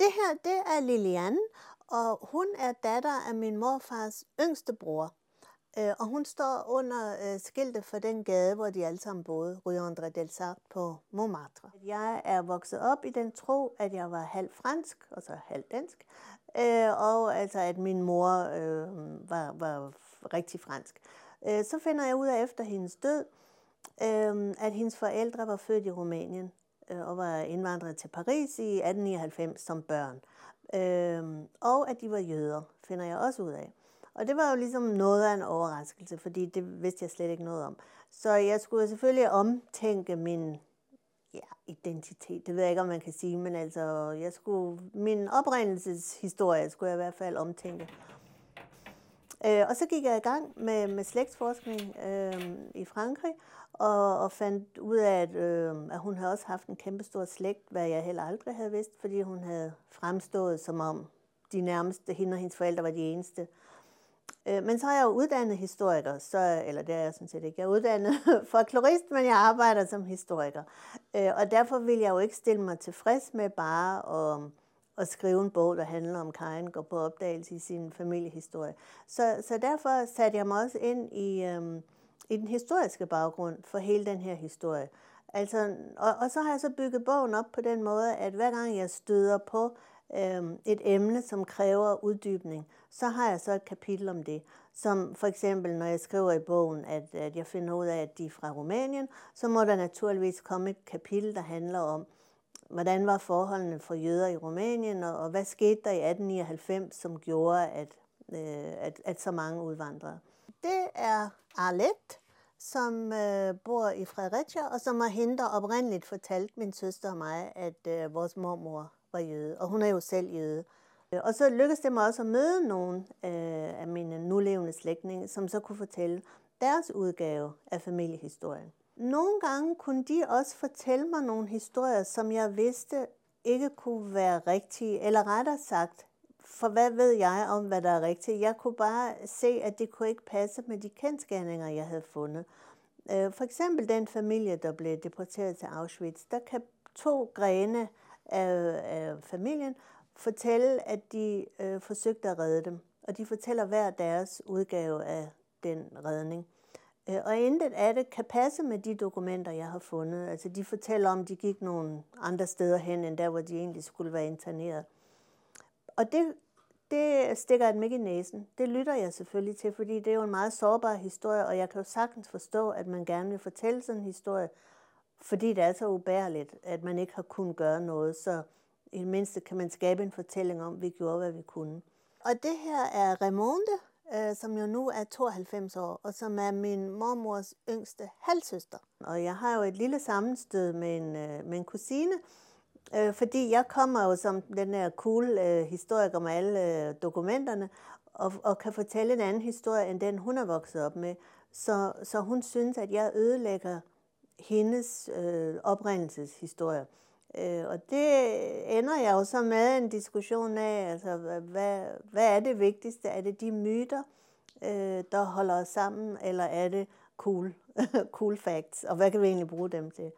Det her, det er Lilian, og hun er datter af min morfars yngste bror. Øh, og hun står under øh, skiltet for den gade, hvor de alle sammen boede, Rue André del på Montmartre. Jeg er vokset op i den tro, at jeg var halv fransk, og så halv dansk, øh, og altså at min mor øh, var, var rigtig fransk. Øh, så finder jeg ud af efter hendes død, øh, at hendes forældre var født i Rumænien Øh, og var indvandret til Paris i 1899 som børn. Øh, og at de var jøder, finder jeg også ud af. Og det var jo ligesom noget af en overraskelse, fordi det vidste jeg slet ikke noget om. Så jeg skulle selvfølgelig omtænke min ja, identitet. Det ved jeg ikke, om man kan sige, men altså, jeg skulle, min oprindelseshistorie skulle jeg i hvert fald omtænke. Øh, og så gik jeg i gang med, med slægtsforskning øh, i Frankrig, og, og fandt ud af, at, øh, at hun havde også haft en kæmpe stor slægt, hvad jeg heller aldrig havde vidst, fordi hun havde fremstået som om de nærmeste, hende og hendes forældre var de eneste. Øh, men så er jeg jo uddannet historiker, så, eller det er jeg sådan set ikke. Jeg er uddannet folklorist, men jeg arbejder som historiker. Øh, og derfor vil jeg jo ikke stille mig tilfreds med bare at, at skrive en bog, der handler om Karin går på opdagelse i sin familiehistorie. Så, så derfor satte jeg mig også ind i, øhm, i den historiske baggrund for hele den her historie. Altså, og, og så har jeg så bygget bogen op på den måde, at hver gang jeg støder på øh, et emne, som kræver uddybning, så har jeg så et kapitel om det. Som for eksempel, når jeg skriver i bogen, at, at jeg finder ud af, at de er fra Rumænien, så må der naturligvis komme et kapitel, der handler om, hvordan var forholdene for jøder i Rumænien, og, og hvad skete der i 1899, som gjorde, at, øh, at, at så mange udvandrede. Det er Arlet, som øh, bor i Fredericia, og som har hende, oprindeligt fortalt min søster og mig, at øh, vores mormor var jøde, og hun er jo selv jøde. Øh, og så lykkedes det mig også at møde nogle øh, af mine nulevende slægtninge, som så kunne fortælle deres udgave af familiehistorien. Nogle gange kunne de også fortælle mig nogle historier, som jeg vidste ikke kunne være rigtige, eller rettere sagt, for hvad ved jeg om, hvad der er rigtigt? Jeg kunne bare se, at det kunne ikke passe med de kendskærninger, jeg havde fundet. Øh, for eksempel den familie, der blev deporteret til Auschwitz, der kan to grene af, af familien fortælle, at de øh, forsøgte at redde dem. Og de fortæller hver deres udgave af den redning. Øh, og intet af det kan passe med de dokumenter, jeg har fundet. Altså de fortæller om, at de gik nogle andre steder hen, end der, hvor de egentlig skulle være interneret. Og det, det stikker dem ikke i næsen. Det lytter jeg selvfølgelig til, fordi det er jo en meget sårbar historie, og jeg kan jo sagtens forstå, at man gerne vil fortælle sådan en historie, fordi det er så ubærligt, at man ikke har kunnet gøre noget. Så i det mindste kan man skabe en fortælling om, at vi gjorde, hvad vi kunne. Og det her er Remonde, øh, som jo nu er 92 år, og som er min mormors yngste halvsøster. Og jeg har jo et lille sammenstød med en, øh, med en kusine, øh, fordi jeg kommer jo som den her cool øh, historiker med alle øh, dokumenterne, og, og kan fortælle en anden historie, end den hun er vokset op med. Så, så hun synes, at jeg ødelægger hendes øh, oprindelseshistorie. Øh, og det ender jeg jo så med en diskussion af, altså hvad, hvad er det vigtigste? Er det de myter, øh, der holder os sammen, eller er det cool, cool facts? Og hvad kan vi egentlig bruge dem til?